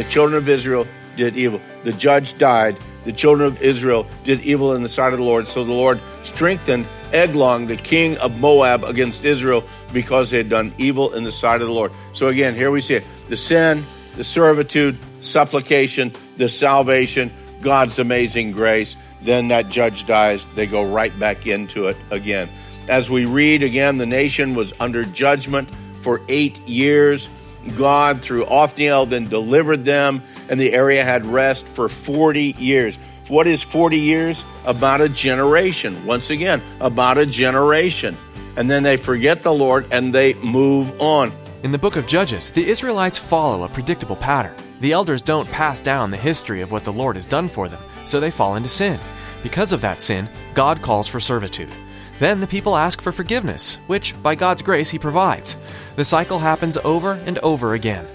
the children of Israel did evil. The judge died. The children of Israel did evil in the sight of the Lord. So the Lord strengthened Eglon, the king of Moab, against Israel because they had done evil in the sight of the Lord. So again, here we see it the sin, the servitude, supplication, the salvation, God's amazing grace. Then that judge dies. They go right back into it again. As we read again, the nation was under judgment for eight years. God, through Othniel, then delivered them, and the area had rest for 40 years. What is 40 years? About a generation. Once again, about a generation. And then they forget the Lord and they move on. In the book of Judges, the Israelites follow a predictable pattern. The elders don't pass down the history of what the Lord has done for them, so they fall into sin. Because of that sin, God calls for servitude. Then the people ask for forgiveness, which, by God's grace, He provides. The cycle happens over and over again.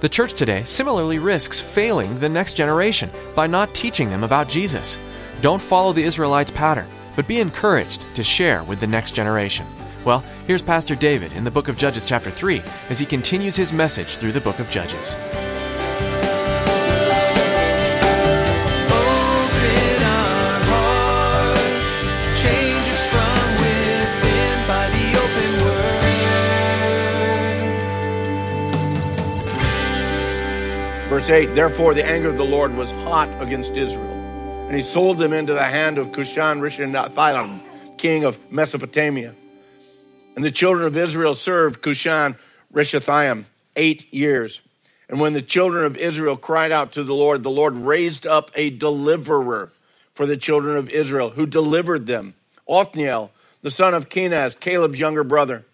The church today similarly risks failing the next generation by not teaching them about Jesus. Don't follow the Israelites' pattern, but be encouraged to share with the next generation. Well, here's Pastor David in the book of Judges, chapter 3, as he continues his message through the book of Judges. Verse 8 Therefore the anger of the Lord was hot against Israel, and he sold them into the hand of Cushan Rishathaim, king of Mesopotamia. And the children of Israel served Cushan Rishathaim eight years. And when the children of Israel cried out to the Lord, the Lord raised up a deliverer for the children of Israel, who delivered them. Othniel, the son of Kenaz, Caleb's younger brother.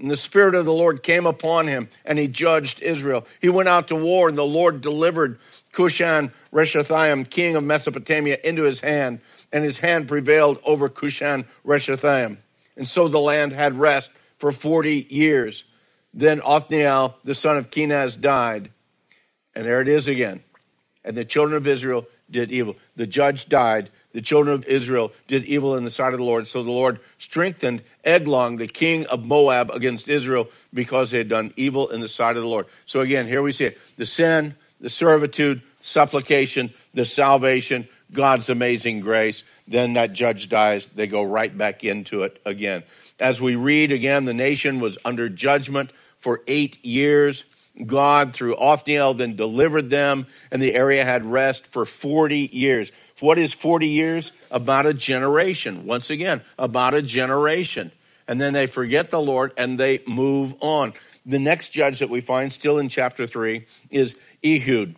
And the Spirit of the Lord came upon him, and he judged Israel. He went out to war, and the Lord delivered Cushan Rishathaim, king of Mesopotamia, into his hand, and his hand prevailed over Cushan Rishathaim. And so the land had rest for 40 years. Then Othniel, the son of Kenaz, died. And there it is again. And the children of Israel did evil. The judge died. The children of Israel did evil in the sight of the Lord. So the Lord strengthened Eglon, the king of Moab, against Israel because they had done evil in the sight of the Lord. So again, here we see it the sin, the servitude, supplication, the salvation, God's amazing grace. Then that judge dies. They go right back into it again. As we read again, the nation was under judgment for eight years. God, through Othniel, then delivered them, and the area had rest for 40 years. What is 40 years? About a generation. Once again, about a generation. And then they forget the Lord and they move on. The next judge that we find, still in chapter 3, is Ehud.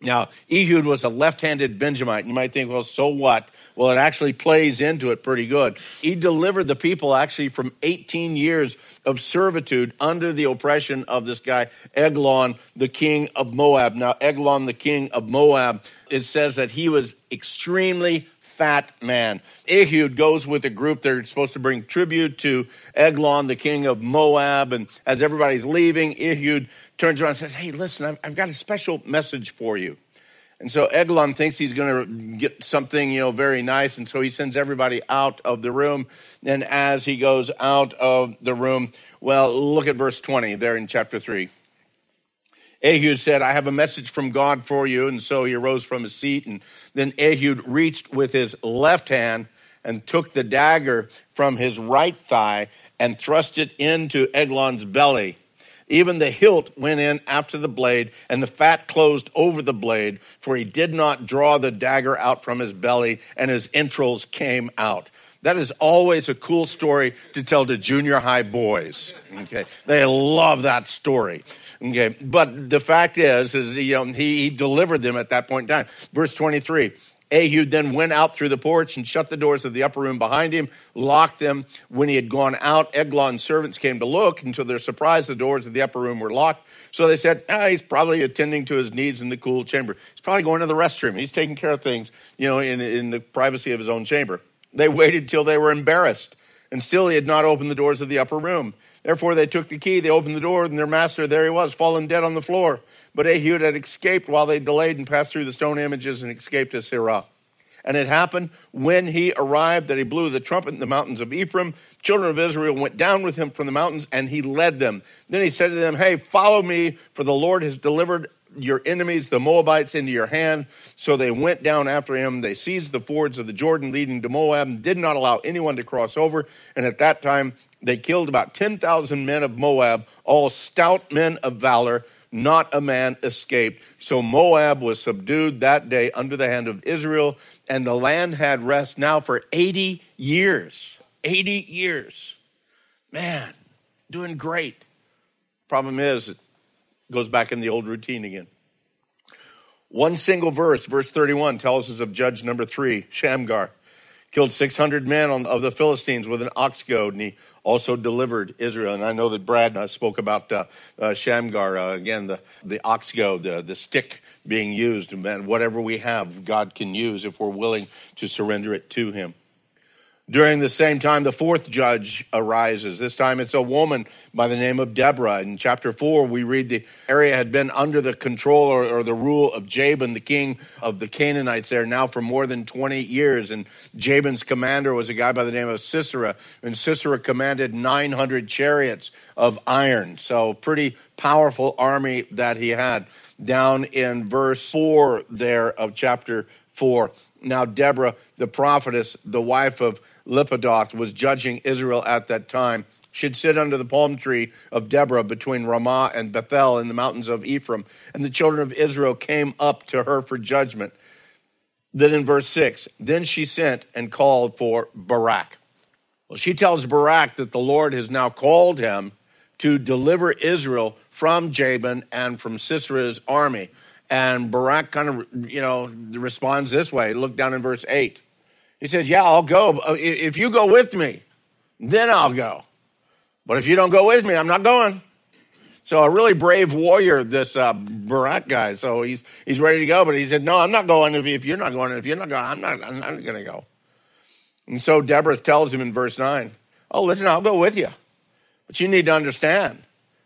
Now, Ehud was a left handed Benjamite. You might think, well, so what? Well, it actually plays into it pretty good. He delivered the people actually from 18 years of servitude under the oppression of this guy, Eglon, the king of Moab. Now, Eglon, the king of Moab, it says that he was extremely fat man. Ehud goes with a group. They're supposed to bring tribute to Eglon, the king of Moab. And as everybody's leaving, Ehud turns around and says, Hey, listen, I've, I've got a special message for you. And so Eglon thinks he's going to get something, you know, very nice. And so he sends everybody out of the room. And as he goes out of the room, well, look at verse 20 there in chapter 3. Ehud said, I have a message from God for you. And so he arose from his seat. And then Ehud reached with his left hand and took the dagger from his right thigh and thrust it into Eglon's belly. Even the hilt went in after the blade, and the fat closed over the blade, for he did not draw the dagger out from his belly, and his entrails came out. That is always a cool story to tell to junior high boys. Okay, they love that story. Okay, but the fact is, is he, he delivered them at that point in time. Verse twenty-three. Ehud then went out through the porch and shut the doors of the upper room behind him, locked them. When he had gone out, Eglon's servants came to look, and to their surprise, the doors of the upper room were locked. So they said, ah, he's probably attending to his needs in the cool chamber. He's probably going to the restroom. He's taking care of things, you know, in, in the privacy of his own chamber. They waited till they were embarrassed, and still he had not opened the doors of the upper room. Therefore they took the key, they opened the door, and their master, there he was, fallen dead on the floor. But Ehud had escaped while they delayed and passed through the stone images and escaped to Seirah. And it happened when he arrived that he blew the trumpet in the mountains of Ephraim. Children of Israel went down with him from the mountains, and he led them. Then he said to them, Hey, follow me, for the Lord has delivered your enemies, the Moabites, into your hand. So they went down after him. They seized the fords of the Jordan leading to Moab and did not allow anyone to cross over. And at that time, they killed about 10,000 men of Moab, all stout men of valor not a man escaped. So Moab was subdued that day under the hand of Israel, and the land had rest now for 80 years. 80 years. Man, doing great. Problem is, goes back in the old routine again. One single verse, verse 31, tells us of judge number three, Shamgar. Killed 600 men of the Philistines with an ox goad, and he also delivered Israel. And I know that Brad uh, spoke about uh, uh, Shamgar, uh, again, the, the ox goad, the, the stick being used. And whatever we have, God can use if we're willing to surrender it to Him. During the same time, the fourth judge arises. This time it's a woman by the name of Deborah. In chapter 4, we read the area had been under the control or, or, the rule of Jabin, the king of the Canaanites there now for more than 20 years. And Jabin's commander was a guy by the name of Sisera. And Sisera commanded 900 chariots of iron. So, pretty powerful army that he had. Down in verse 4 there of chapter 4. Now, Deborah, the prophetess, the wife of Lapidoth, was judging Israel at that time. She'd sit under the palm tree of Deborah between Ramah and Bethel in the mountains of Ephraim. And the children of Israel came up to her for judgment. Then in verse 6, then she sent and called for Barak. Well, she tells Barak that the Lord has now called him to deliver Israel from Jabin and from Sisera's army. And Barak kind of, you know, responds this way. Look down in verse 8. He says, Yeah, I'll go. If you go with me, then I'll go. But if you don't go with me, I'm not going. So a really brave warrior, this uh, Barak guy. So he's he's ready to go, but he said, "No, I'm not going. If, if you're not going, if you're not going, I'm not. I'm not going to go." And so Deborah tells him in verse nine, "Oh, listen, I'll go with you, but you need to understand,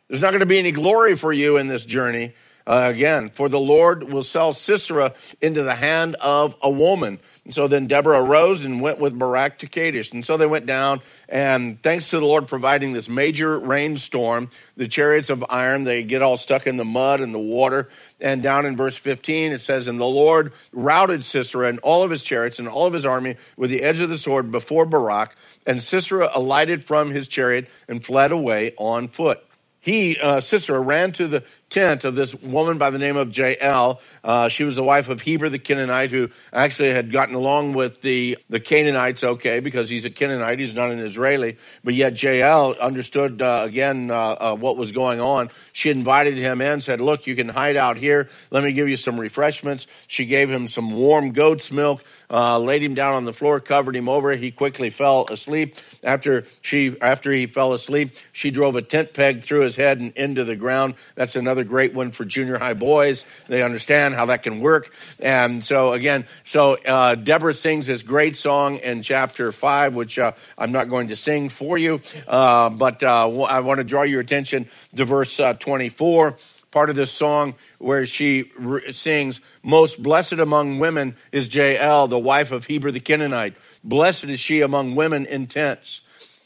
there's not going to be any glory for you in this journey uh, again, for the Lord will sell Sisera into the hand of a woman. And so then Deborah arose and went with Barak to Kadesh. And so they went down, and thanks to the Lord providing this major rainstorm, the chariots of iron, they get all stuck in the mud and the water. And down in verse 15, it says, And the Lord routed Sisera and all of his chariots and all of his army with the edge of the sword before Barak. And Sisera alighted from his chariot and fled away on foot he, uh, Sisera, ran to the tent of this woman by the name of Jael. Uh, she was the wife of Heber the Canaanite, who actually had gotten along with the, the Canaanites okay, because he's a Canaanite, he's not an Israeli. But yet Jael understood, uh, again, uh, uh, what was going on. She invited him in, said, Look, you can hide out here. Let me give you some refreshments. She gave him some warm goat's milk uh, laid him down on the floor, covered him over. He quickly fell asleep. After she, after he fell asleep, she drove a tent peg through his head and into the ground. That's another great one for junior high boys. They understand how that can work. And so again, so uh, Deborah sings this great song in chapter five, which uh, I'm not going to sing for you, uh, but uh, I want to draw your attention to verse uh, 24 part of this song where she sings, Most blessed among women is Jael, the wife of Heber the Canaanite. Blessed is she among women in tents.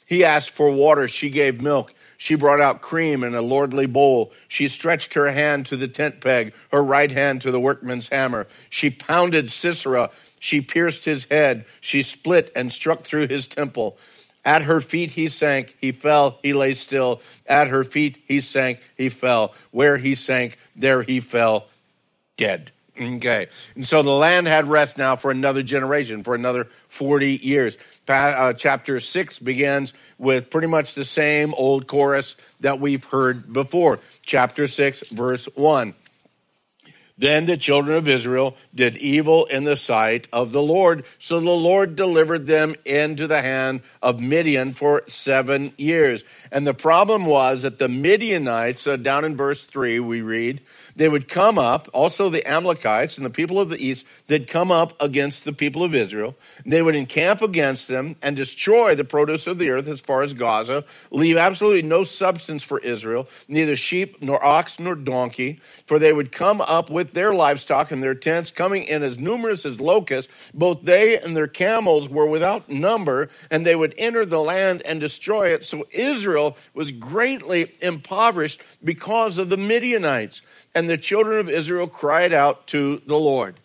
He asked for water, she gave milk. She brought out cream in a lordly bowl. She stretched her hand to the tent peg, her right hand to the workman's hammer. She pounded Sisera. She pierced his head. She split and struck through his temple. At her feet he sank, he fell, he lay still. At her feet he sank, he fell. Where he sank, there he fell, dead. Okay. And so the land had rest now for another generation, for another 40 years. Uh, chapter 6 begins with pretty much the same old chorus that we've heard before. Chapter 6, verse 1. Then the children of Israel did evil in the sight of the Lord. So the Lord delivered them into the hand of Midian for seven years. And the problem was that the Midianites, uh, down in verse 3, we read, they would come up, also the Amalekites and the people of the east, they'd come up against the people of Israel. They would encamp against them and destroy the produce of the earth as far as Gaza, leave absolutely no substance for Israel, neither sheep nor ox nor donkey, for they would come up with their livestock and their tents, coming in as numerous as locusts. Both they and their camels were without number, and they would enter the land and destroy it. So Israel was greatly impoverished because of the Midianites the children of Israel cried out to the Lord.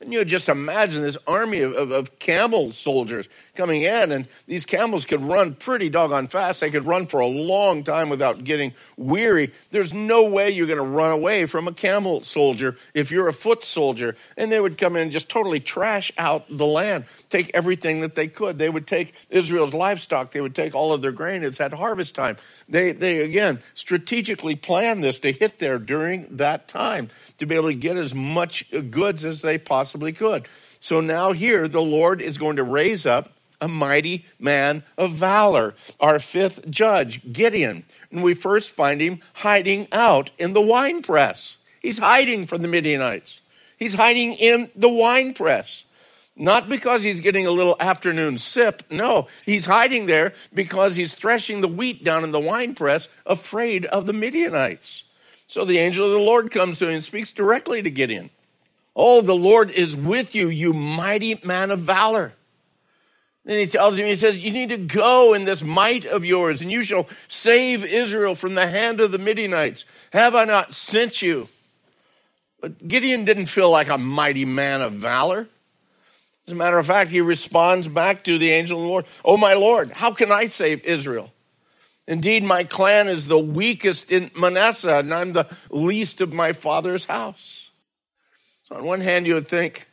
And you know, just imagine this army of, of, of, camel soldiers coming in, and these camels could run pretty doggone fast. They could run for a long time without getting weary. There's no way you're going to run away from a camel soldier if you're a foot soldier. And they would come in and just totally trash out the land, take everything that they could. They would take Israel's livestock, they would take all of their grain. It's at harvest time. They, they again, strategically planned this to hit there during that time to be able to get as much goods as they possibly could. So now here, the Lord is going to raise up a mighty man of valor, our fifth judge, Gideon. And we first find him hiding out in the wine press. He's hiding from the Midianites. He's hiding in the wine press. Not because he's getting a little afternoon sip. No, he's hiding there because he's threshing the wheat down in the wine press, afraid of the Midianites. So the angel of the Lord comes to him and speaks directly to Gideon. Oh, the Lord is with you, you mighty man of valor. Then he tells him, he says, You need to go in this might of yours, and you shall save Israel from the hand of the Midianites. Have I not sent you? But Gideon didn't feel like a mighty man of valor. As a matter of fact, he responds back to the angel of the Lord, Oh, my Lord, how can I save Israel? Indeed, my clan is the weakest in Manasseh, and I'm the least of my father's house. So, on one hand, you would think,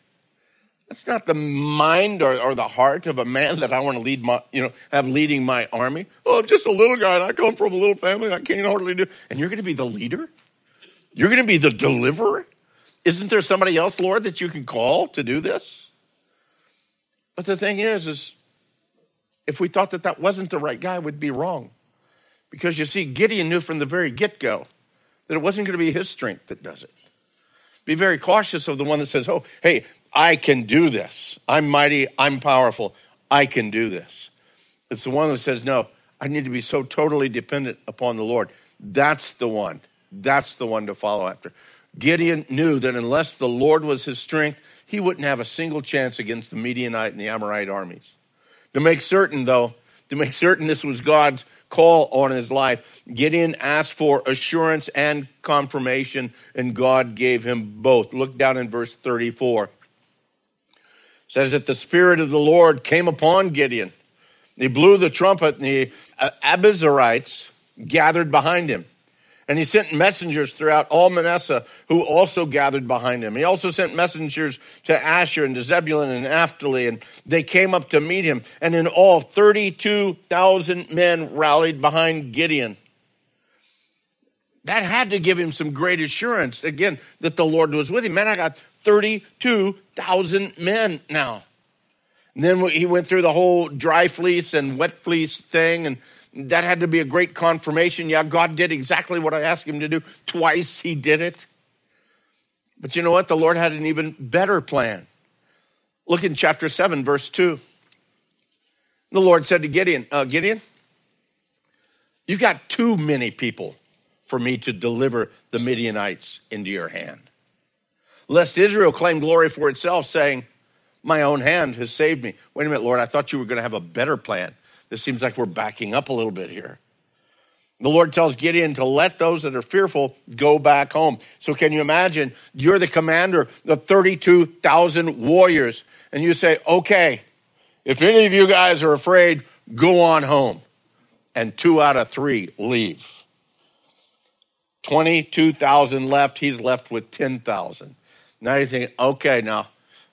that's not the mind or, or, the heart of a man that I want to lead my, you know, have leading my army. Oh, I'm just a little guy and I come from a little family and I can't hardly do. And you're going to be the leader? You're going to be the deliverer? Isn't there somebody else, Lord, that you can call to do this? But the thing is, is if we thought that that wasn't the right guy, we'd be wrong. Because you see, Gideon knew from the very get go that it wasn't going to be his strength that does it. Be very cautious of the one that says, Oh, hey, I can do this. I'm mighty, I'm powerful, I can do this. It's the one that says, No, I need to be so totally dependent upon the Lord. That's the one. That's the one to follow after. Gideon knew that unless the Lord was his strength, he wouldn't have a single chance against the Midianite and the Amorite armies. To make certain, though, to make certain this was God's call on his life. Gideon asked for assurance and confirmation, and God gave him both. Look down in verse 34. Says that the Spirit of the Lord came upon Gideon. He blew the trumpet, and the uh, Abiezrites gathered behind him. And he sent messengers throughout all Manasseh who also gathered behind him. He also sent messengers to Asher and to Zebulun and Naphtali, and they came up to meet him. And in all, 32,000 men rallied behind Gideon. That had to give him some great assurance, again, that the Lord was with him. Man, I got 32,000 men now. And then he went through the whole dry fleece and wet fleece thing, and that had to be a great confirmation. Yeah, God did exactly what I asked him to do. Twice he did it. But you know what? The Lord had an even better plan. Look in chapter 7, verse 2. The Lord said to Gideon, uh, Gideon, you've got too many people for me to deliver the Midianites into your hand. Lest Israel claim glory for itself, saying, My own hand has saved me. Wait a minute, Lord, I thought you were going to have a better plan. This seems like we're backing up a little bit here. The Lord tells Gideon to let those that are fearful go back home. So, can you imagine? You're the commander of 32,000 warriors, and you say, Okay, if any of you guys are afraid, go on home. And two out of three leave. 22,000 left, he's left with 10,000. Now you think, okay, now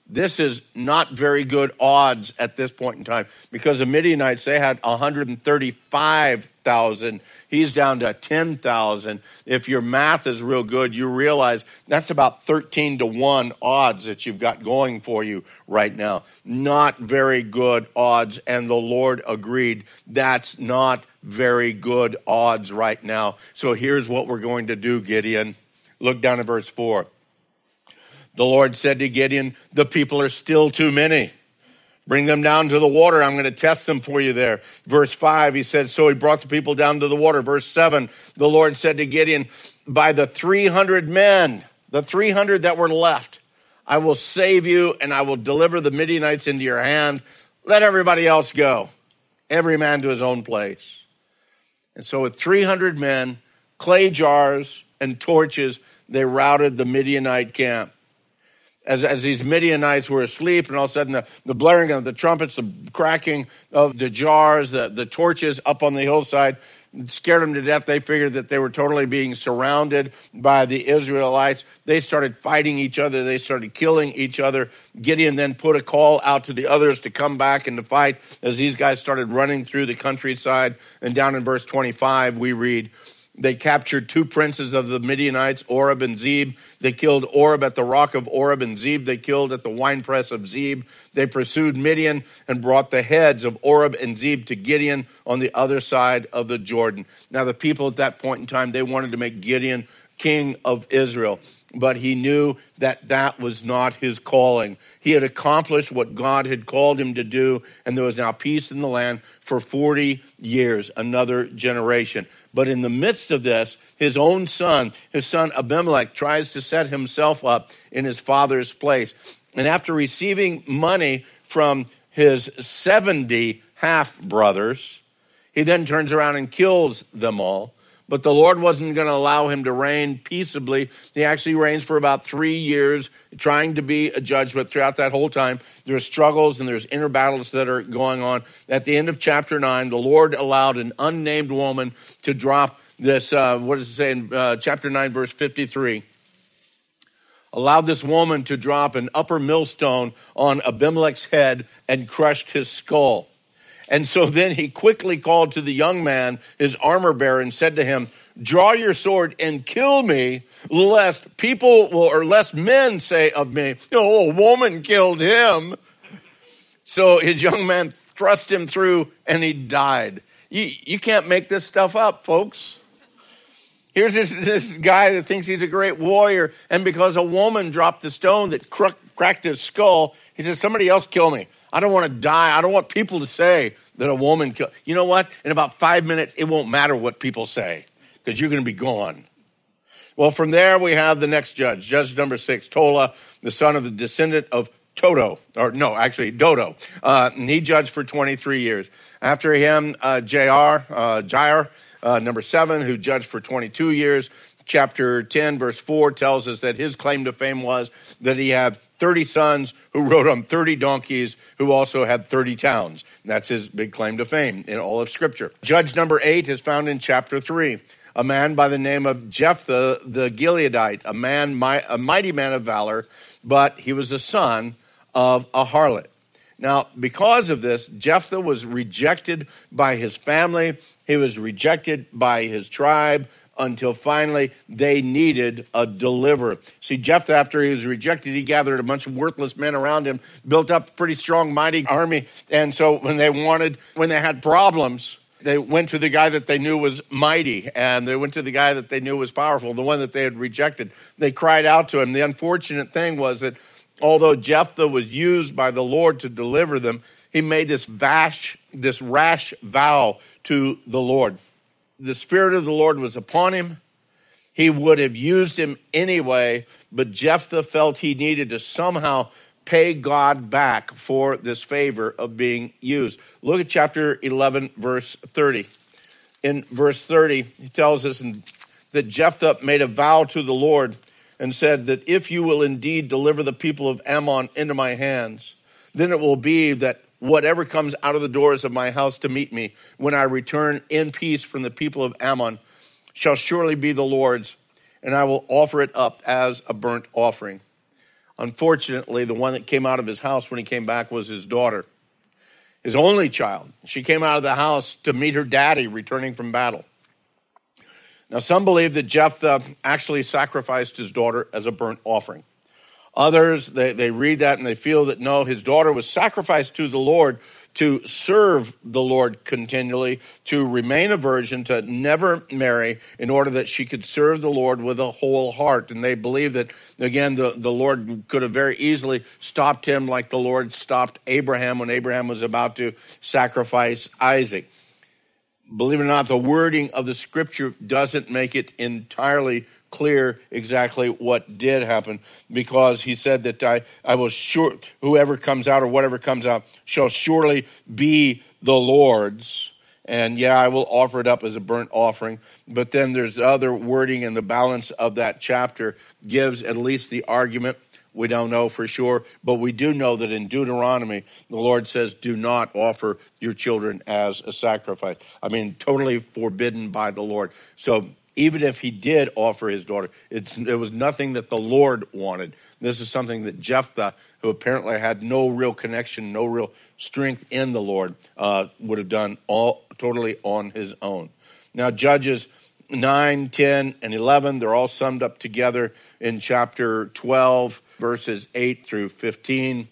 this is not very good odds at this point in time because the Midianites, they had 135 5,000. He's down to 10,000. If your math is real good, you realize that's about 13 to 1 odds that you've got going for you right now. Not very good odds. And the Lord agreed that's not very good odds right now. So here's what we're going to do, Gideon. Look down at verse 4. The Lord said to Gideon, The people are still too many. Bring them down to the water. I'm going to test them for you there. Verse 5, he said, So he brought the people down to the water. Verse 7, the Lord said to Gideon, By the 300 men, the 300 that were left, I will save you and I will deliver the Midianites into your hand. Let everybody else go, every man to his own place. And so, with 300 men, clay jars, and torches, they routed the Midianite camp as, as these Midianites were asleep, and all of a sudden the, the blaring of the trumpets, the cracking of the jars, the, the torches up on the hillside scared them to death. They figured that they were totally being surrounded by the Israelites. They started fighting each other, they started killing each other. Gideon then put a call out to the others to come back and to fight as these guys started running through the countryside. And down in verse 25, we read, they captured two princes of the Midianites, Oreb and Zeb. They killed Oreb at the rock of Oreb and Zeb. They killed at the winepress of Zeb. They pursued Midian and brought the heads of Oreb and Zeb to Gideon on the other side of the Jordan. Now, the people at that point in time, they wanted to make Gideon king of Israel but he knew that that was not his calling. He had accomplished what God had called him to do, and there was now peace in the land for 40 years, another generation. But in the midst of this, his own son, his son Abimelech, tries to set himself up in his father's place. And after receiving money from his 70 half brothers, he then turns around and kills them all. But the Lord wasn't going to allow him to reign peaceably. He actually reigns for about three years, trying to be a judge. But throughout that whole time, there's struggles and there's inner battles that are going on. At the end of chapter 9, the Lord allowed an unnamed woman to drop this, uh, what does it say in uh, chapter 9, verse 53? Allowed this woman to drop an upper millstone on Abimelech's head and crushed his skull. And so then he quickly called to the young man, his armor bearer, and said to him, Draw your sword and kill me, lest people will, or lest men say of me, Oh, a woman killed him. So his young man thrust him through and he died. You, you can't make this stuff up, folks. Here's this, this guy that thinks he's a great warrior, and because a woman dropped the stone that cracked his skull, he says, Somebody else kill me. I don't want to die. I don't want people to say that a woman killed. You know what? In about five minutes, it won't matter what people say because you're going to be gone. Well, from there, we have the next judge, judge number six, Tola, the son of the descendant of Toto, or no, actually, Dodo. Uh, and he judged for 23 years. After him, uh, Jair, uh, uh, number seven, who judged for 22 years. Chapter 10, verse 4 tells us that his claim to fame was that he had 30 sons who rode on 30 donkeys, who also had 30 towns. And that's his big claim to fame in all of Scripture. Judge number eight is found in chapter 3. A man by the name of Jephthah the Gileadite, a man, a mighty man of valor, but he was the son of a harlot. Now, because of this, Jephthah was rejected by his family. He was rejected by his tribe until finally they needed a deliverer. See, Jephthah, after he was rejected, he gathered a bunch of worthless men around him, built up a pretty strong, mighty army. And so when they wanted, when they had problems, they went to the guy that they knew was mighty, and they went to the guy that they knew was powerful, the one that they had rejected. They cried out to him. The unfortunate thing was that although Jephthah was used by the Lord to deliver them, he made this vash, this rash vow to the Lord the Spirit of the Lord was upon him. He would have used him anyway, but Jephthah felt he needed to somehow pay God back for this favor of being used. Look at chapter 11, verse 30. In verse 30, he tells us that Jephthah made a vow to the Lord and said that if you will indeed deliver the people of Ammon into my hands, then it will be that whatever comes out of the doors of my house to meet me when I return in peace from the people of Ammon shall surely be the Lord's, and I will offer it up as a burnt offering. Unfortunately, the one that came out of his house when he came back was his daughter. his only child. She came out of the house to meet her daddy returning from battle. Now, some believe that Jephthah actually sacrificed his daughter as a burnt offering. Others, they, they read that and they feel that no, his daughter was sacrificed to the Lord to serve the Lord continually, to remain a virgin, to never marry, in order that she could serve the Lord with a whole heart. And they believe that, again, the, the Lord could have very easily stopped him like the Lord stopped Abraham when Abraham was about to sacrifice Isaac. Believe it or not, the wording of the scripture doesn't make it entirely clear exactly what did happen because he said that I, I will sure, whoever comes out or whatever comes out shall surely be the Lord's. And yeah, I will offer it up as a burnt offering. But then there's other wording, and the balance of that chapter gives at least the argument. We don't know for sure, but we do know that in Deuteronomy, the Lord says, Do not offer your children as a sacrifice. I mean, totally forbidden by the Lord. So even if he did offer his daughter, it was nothing that the Lord wanted. This is something that Jephthah, who apparently had no real connection, no real strength in the Lord, uh, would have done all totally on his own. Now, Judges 9, 10, and 11, they're all summed up together in chapter 12, verses 8 through 15.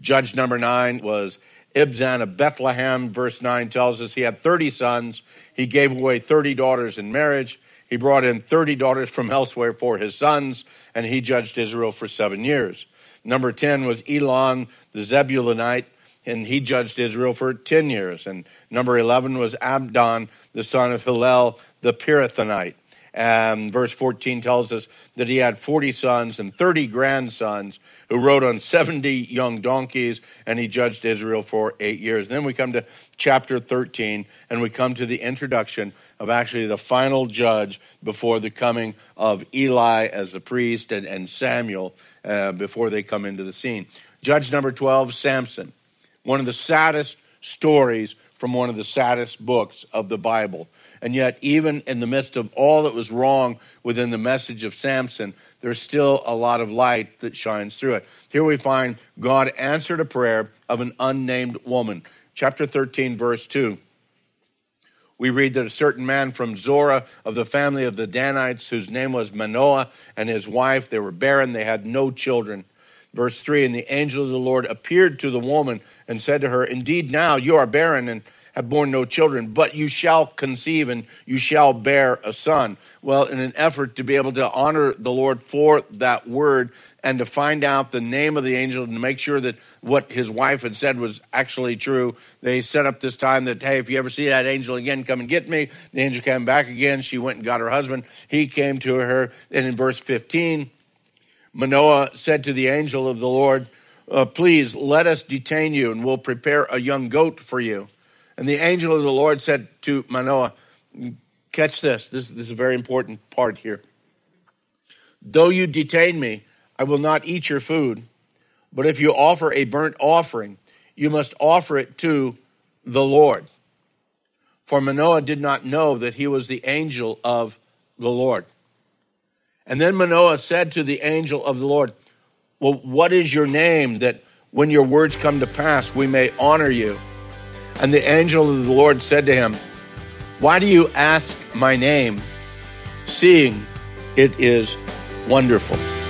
Judge number 9 was Ibzan of Bethlehem. Verse 9 tells us he had 30 sons he gave away 30 daughters in marriage. He brought in 30 daughters from elsewhere for his sons, and he judged Israel for seven years. Number 10 was Elon the Zebulunite, and he judged Israel for 10 years. And number 11 was Abdon, the son of Hillel the Pirathonite. And verse 14 tells us that he had 40 sons and 30 grandsons who rode on 70 young donkeys, and he judged Israel for eight years. Then we come to chapter 13, and we come to the introduction of actually the final judge before the coming of Eli as the priest and, and Samuel uh, before they come into the scene. Judge number 12, Samson. One of the saddest stories from one of the saddest books of the Bible. And yet, even in the midst of all that was wrong within the message of Samson, there's still a lot of light that shines through it. Here we find God answered a prayer of an unnamed woman. Chapter 13, verse 2. We read that a certain man from Zorah of the family of the Danites, whose name was Manoah, and his wife, they were barren, they had no children. Verse 3 And the angel of the Lord appeared to the woman and said to her, Indeed, now you are barren and have borne no children, but you shall conceive and you shall bear a son. Well, in an effort to be able to honor the Lord for that word and to find out the name of the angel and to make sure that what his wife had said was actually true, they set up this time that, hey, if you ever see that angel again, come and get me. The angel came back again. She went and got her husband. He came to her. And in verse 15, Manoah said to the angel of the Lord, uh, Please let us detain you, and we'll prepare a young goat for you. And the angel of the Lord said to Manoah, Catch this. this. This is a very important part here. Though you detain me, I will not eat your food. But if you offer a burnt offering, you must offer it to the Lord. For Manoah did not know that he was the angel of the Lord. And then Manoah said to the angel of the Lord, Well, what is your name that when your words come to pass, we may honor you? And the angel of the Lord said to him, Why do you ask my name, seeing it is wonderful?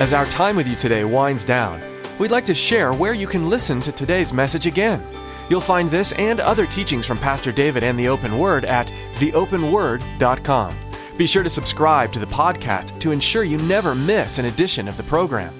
As our time with you today winds down, we'd like to share where you can listen to today's message again. You'll find this and other teachings from Pastor David and the Open Word at theopenword.com. Be sure to subscribe to the podcast to ensure you never miss an edition of the program.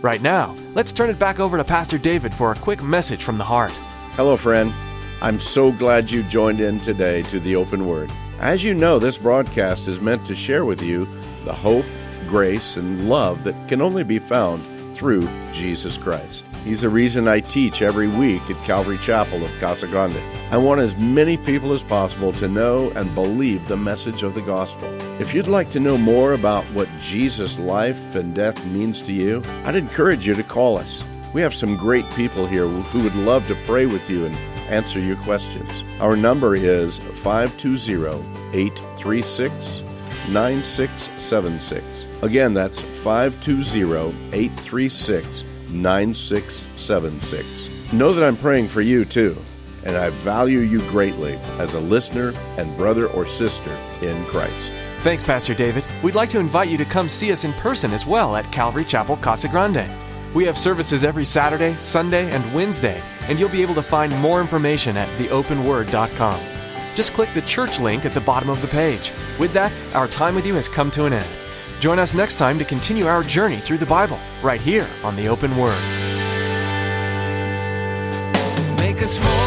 Right now, let's turn it back over to Pastor David for a quick message from the heart. Hello, friend. I'm so glad you joined in today to the Open Word. As you know, this broadcast is meant to share with you the hope, grace, and love that can only be found through Jesus Christ. He's the reason I teach every week at Calvary Chapel of Casa Grande. I want as many people as possible to know and believe the message of the gospel. If you'd like to know more about what Jesus' life and death means to you, I'd encourage you to call us. We have some great people here who would love to pray with you and answer your questions. Our number is 520 836 9676. Again, that's 520 836 9676. Know that I'm praying for you too, and I value you greatly as a listener and brother or sister in Christ. Thanks, Pastor David. We'd like to invite you to come see us in person as well at Calvary Chapel Casa Grande. We have services every Saturday, Sunday, and Wednesday, and you'll be able to find more information at theopenword.com. Just click the church link at the bottom of the page. With that, our time with you has come to an end. Join us next time to continue our journey through the Bible, right here on the Open Word. Make us more